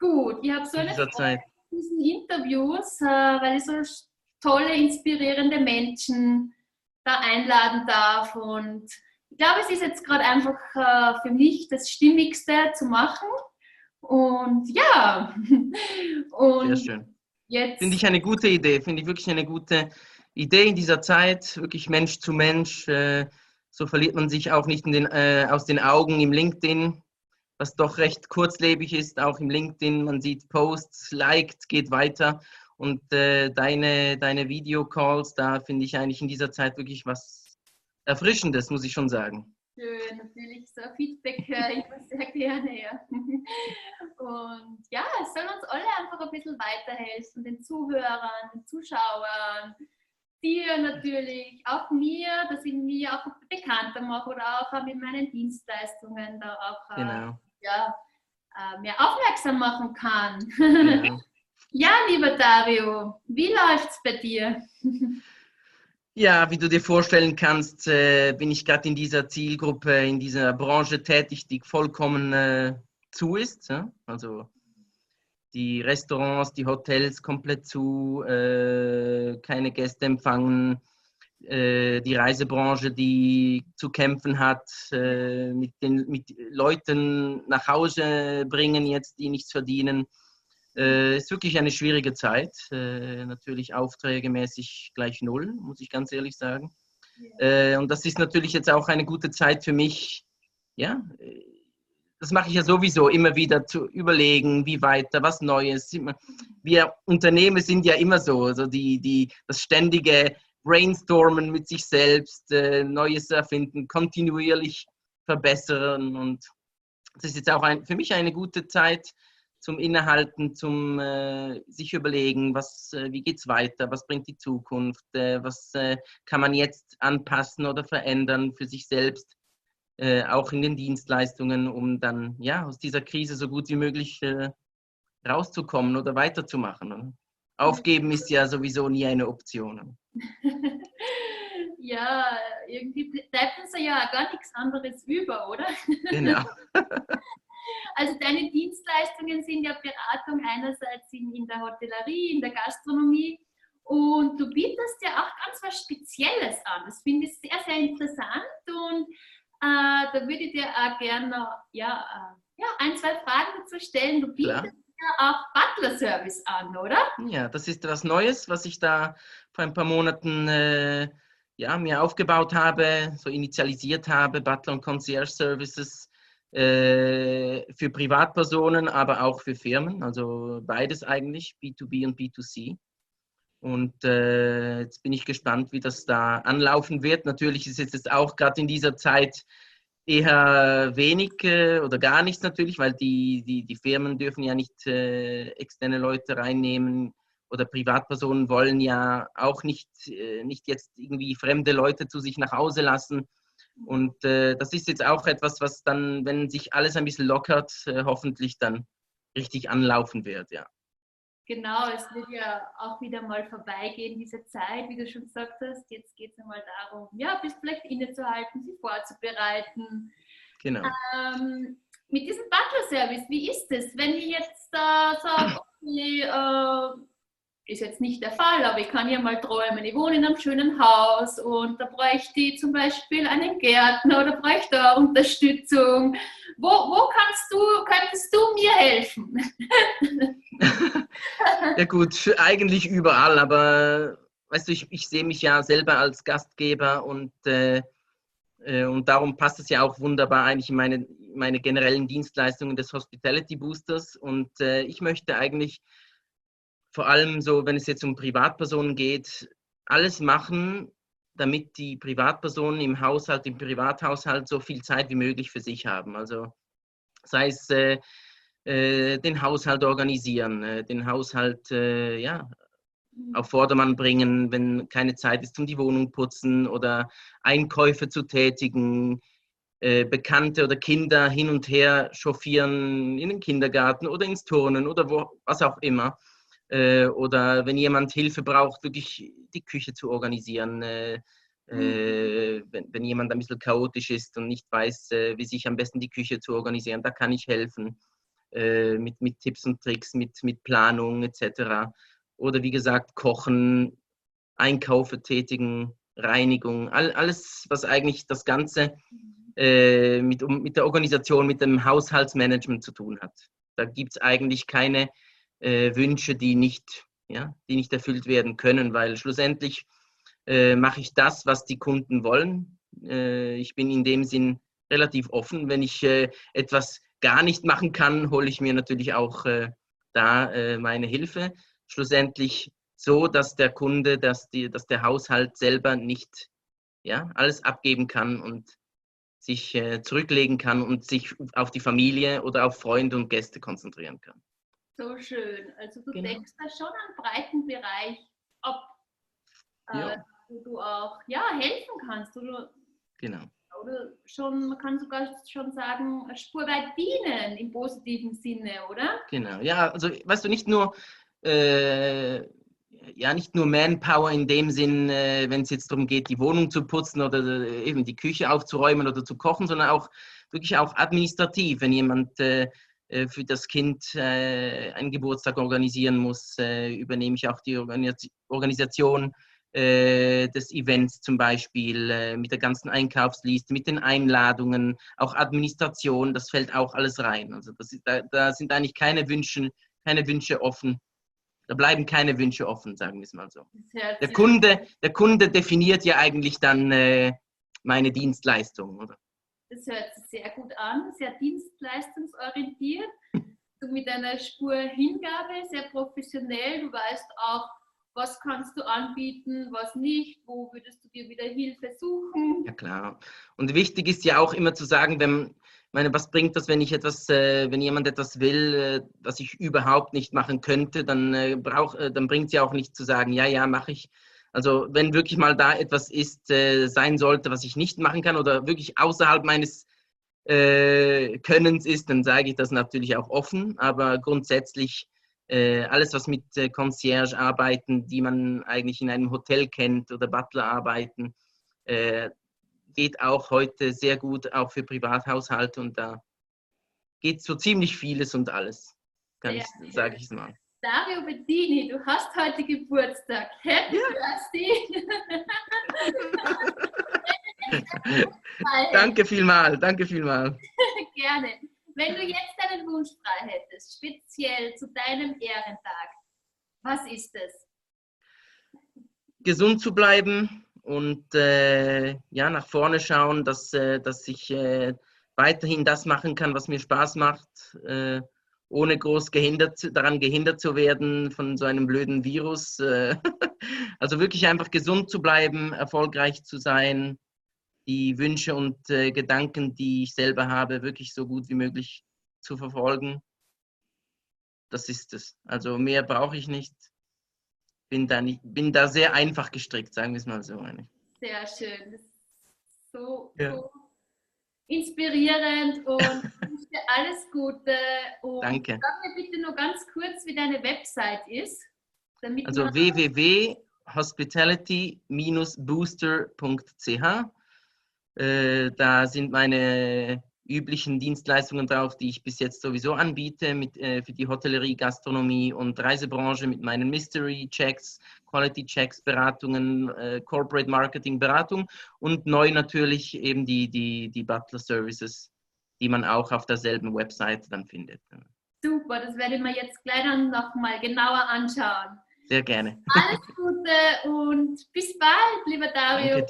gut. Ich habe so eine Freude in diesen Interviews, äh, weil ich so tolle, inspirierende Menschen da einladen darf. Und ich glaube, es ist jetzt gerade einfach äh, für mich das Stimmigste zu machen. Und ja, und Sehr schön. jetzt. Finde ich eine gute Idee, finde ich wirklich eine gute Idee in dieser Zeit, wirklich Mensch zu Mensch. Äh, so verliert man sich auch nicht den, äh, aus den Augen im LinkedIn, was doch recht kurzlebig ist, auch im LinkedIn. Man sieht Posts, liked, geht weiter. Und äh, deine, deine Videocalls, da finde ich eigentlich in dieser Zeit wirklich was Erfrischendes, muss ich schon sagen. Schön, natürlich. So Feedback höre ich sehr gerne. Ja. Und ja, es soll uns alle einfach ein bisschen weiterhelfen, den Zuhörern, den Zuschauern, dir natürlich, auch mir, dass ich mich auch bekannter mache oder auch mit meinen Dienstleistungen da auch äh, genau. Ja, äh, mehr aufmerksam machen kann. Genau. Ja, lieber Dario, wie läuft's bei dir? Ja, wie du dir vorstellen kannst, äh, bin ich gerade in dieser Zielgruppe, in dieser Branche tätig, die vollkommen äh, zu ist. Ja? Also die Restaurants, die Hotels komplett zu, äh, keine Gäste empfangen, die Reisebranche, die zu kämpfen hat, äh, mit den mit Leuten nach Hause bringen jetzt, die nichts verdienen. Äh, ist wirklich eine schwierige Zeit. Äh, natürlich aufträgemäßig gleich null, muss ich ganz ehrlich sagen. Äh, und das ist natürlich jetzt auch eine gute Zeit für mich. Ja, das mache ich ja sowieso immer wieder zu überlegen, wie weiter, was Neues. Wir Unternehmen sind ja immer so, also die, die, das ständige Brainstormen mit sich selbst, äh, Neues erfinden, kontinuierlich verbessern. Und das ist jetzt auch ein, für mich eine gute Zeit, zum Innehalten, zum äh, sich überlegen, was, äh, wie geht es weiter, was bringt die Zukunft, äh, was äh, kann man jetzt anpassen oder verändern für sich selbst, äh, auch in den Dienstleistungen, um dann ja aus dieser Krise so gut wie möglich rauszukommen oder weiterzumachen. Aufgeben ist ja sowieso nie eine Option. ja, irgendwie bleibt uns ja gar nichts anderes über, oder? Genau. Also deine Dienstleistungen sind ja Beratung einerseits in, in der Hotellerie, in der Gastronomie und du bietest ja auch ganz was Spezielles an. Das finde ich sehr, sehr interessant und äh, da würde ich dir auch gerne ja, äh, ja, ein, zwei Fragen dazu stellen. Du bietest Klar. Ja auch Butler-Service an, oder? Ja, das ist was Neues, was ich da vor ein paar Monaten äh, ja, mir aufgebaut habe, so initialisiert habe, Butler und Concierge Services äh, für Privatpersonen, aber auch für Firmen, also beides eigentlich, B2B und B2C. Und äh, jetzt bin ich gespannt, wie das da anlaufen wird. Natürlich ist es jetzt auch gerade in dieser Zeit eher wenig äh, oder gar nichts natürlich, weil die, die, die Firmen dürfen ja nicht äh, externe Leute reinnehmen oder Privatpersonen wollen ja auch nicht, äh, nicht jetzt irgendwie fremde Leute zu sich nach Hause lassen. Und das ist jetzt auch etwas, was dann, wenn sich alles ein bisschen lockert, hoffentlich dann richtig anlaufen wird, ja. Genau, es wird ja auch wieder mal vorbeigehen, diese Zeit, wie du schon gesagt hast. Jetzt geht es einmal darum, ja, bis vielleicht innezuhalten, sie vorzubereiten. Genau. Ähm, mit diesem Butler-Service, wie ist es, wenn ich jetzt da äh, sage, okay, äh, ist jetzt nicht der Fall, aber ich kann ja mal träumen. Ich wohne in einem schönen Haus und da bräuchte ich zum Beispiel einen Gärtner oder bräuchte da Unterstützung. Wo, wo kannst du, könntest du mir helfen? ja gut, eigentlich überall, aber weißt du, ich, ich sehe mich ja selber als Gastgeber und, äh, äh, und darum passt es ja auch wunderbar eigentlich in meine, meine generellen Dienstleistungen des Hospitality Boosters und äh, ich möchte eigentlich vor allem so, wenn es jetzt um Privatpersonen geht, alles machen, damit die Privatpersonen im Haushalt, im Privathaushalt so viel Zeit wie möglich für sich haben. Also sei es äh, den Haushalt organisieren, äh, den Haushalt äh, ja, auf Vordermann bringen, wenn keine Zeit ist, um die Wohnung putzen oder Einkäufe zu tätigen, äh, Bekannte oder Kinder hin und her chauffieren in den Kindergarten oder ins Turnen oder wo, was auch immer äh, oder wenn jemand Hilfe braucht, wirklich die Küche zu organisieren. Äh, mhm. äh, wenn, wenn, jemand ein bisschen chaotisch ist und nicht weiß, äh, wie sich am besten die Küche zu organisieren, da kann ich helfen. Äh, mit, mit Tipps und Tricks, mit, mit Planung etc. Oder wie gesagt, Kochen, Einkäufe tätigen, Reinigung, all, alles, was eigentlich das Ganze äh, mit, um, mit der Organisation, mit dem Haushaltsmanagement zu tun hat. Da gibt es eigentlich keine äh, Wünsche, die nicht, ja, die nicht erfüllt werden können, weil schlussendlich äh, mache ich das, was die Kunden wollen. Äh, ich bin in dem Sinn relativ offen. Wenn ich äh, etwas gar nicht machen kann, hole ich mir natürlich auch äh, da meine Hilfe. Schlussendlich so, dass der Kunde, dass, die, dass der Haushalt selber nicht ja, alles abgeben kann und sich äh, zurücklegen kann und sich auf die Familie oder auf Freunde und Gäste konzentrieren kann. So schön. Also du genau. deckst da schon einen breiten Bereich ab, äh, ja. wo du auch ja, helfen kannst. Oder, genau. Schon, man kann sogar schon sagen, spurweit dienen im positiven Sinne, oder? Genau, ja, also weißt du, nicht nur äh, ja nicht nur Manpower in dem Sinn, äh, wenn es jetzt darum geht, die Wohnung zu putzen oder äh, eben die Küche aufzuräumen oder zu kochen, sondern auch wirklich auch administrativ, wenn jemand äh, äh für das Kind äh, einen Geburtstag organisieren muss, übernehme ich auch die Organisation des Events zum Beispiel, mit der ganzen Einkaufsliste, mit den Einladungen, auch Administration, das fällt auch alles rein. Also das da, da sind eigentlich keine Wünsche, keine Wünsche offen da bleiben keine Wünsche offen, sagen wir es mal so. Der Kunde, der Kunde definiert ja eigentlich dann äh, meine Dienstleistung, oder? Das hört sich sehr gut an, sehr dienstleistungsorientiert. Mit einer Spur Hingabe, sehr professionell. Du weißt auch, was kannst du anbieten, was nicht, wo würdest du dir wieder Hilfe suchen. Ja klar. Und wichtig ist ja auch immer zu sagen, wenn, meine, was bringt das, wenn ich etwas, äh, wenn jemand etwas will, äh, was ich überhaupt nicht machen könnte, dann äh, brauch, äh, dann bringt es ja auch nicht zu sagen, ja, ja, mache ich. Also wenn wirklich mal da etwas ist, äh, sein sollte, was ich nicht machen kann oder wirklich außerhalb meines äh, Könnens ist, dann sage ich das natürlich auch offen. Aber grundsätzlich alles, was mit Concierge arbeiten, die man eigentlich in einem Hotel kennt oder Butler arbeiten, geht auch heute sehr gut, auch für Privathaushalte und da geht so ziemlich vieles und alles, kann ja. ich, sage ich es mal. Dario Bettini, du hast heute Geburtstag. Happy ja. Birthday! danke vielmal, danke vielmal. Gerne. Wenn du jetzt einen Wunsch frei hättest, speziell zu deinem Ehrentag, was ist es? Gesund zu bleiben, und äh, ja, nach vorne schauen, dass, äh, dass ich äh, weiterhin das machen kann, was mir Spaß macht, äh, ohne groß gehindert, daran gehindert zu werden von so einem blöden Virus. Äh. also wirklich einfach gesund zu bleiben, erfolgreich zu sein, die Wünsche und äh, Gedanken, die ich selber habe, wirklich so gut wie möglich zu verfolgen. Das ist es. Also mehr brauche ich nicht bin da, nicht, bin da sehr einfach gestrickt, sagen wir es mal so. Sehr schön. So, ja. so inspirierend und wünsche dir alles Gute. Und Danke. Sag mir bitte nur ganz kurz, wie deine Website ist. also www.hospitality-booster.ch. Äh, da sind meine üblichen Dienstleistungen drauf, die ich bis jetzt sowieso anbiete mit, äh, für die Hotellerie, Gastronomie und Reisebranche mit meinen Mystery Checks, Quality Checks, Beratungen, äh, Corporate Marketing Beratung und neu natürlich eben die, die, die Butler Services, die man auch auf derselben Website dann findet. Super, das werde ich mir jetzt gleich dann nochmal genauer anschauen. Sehr gerne. Alles Gute und bis bald, lieber Dario.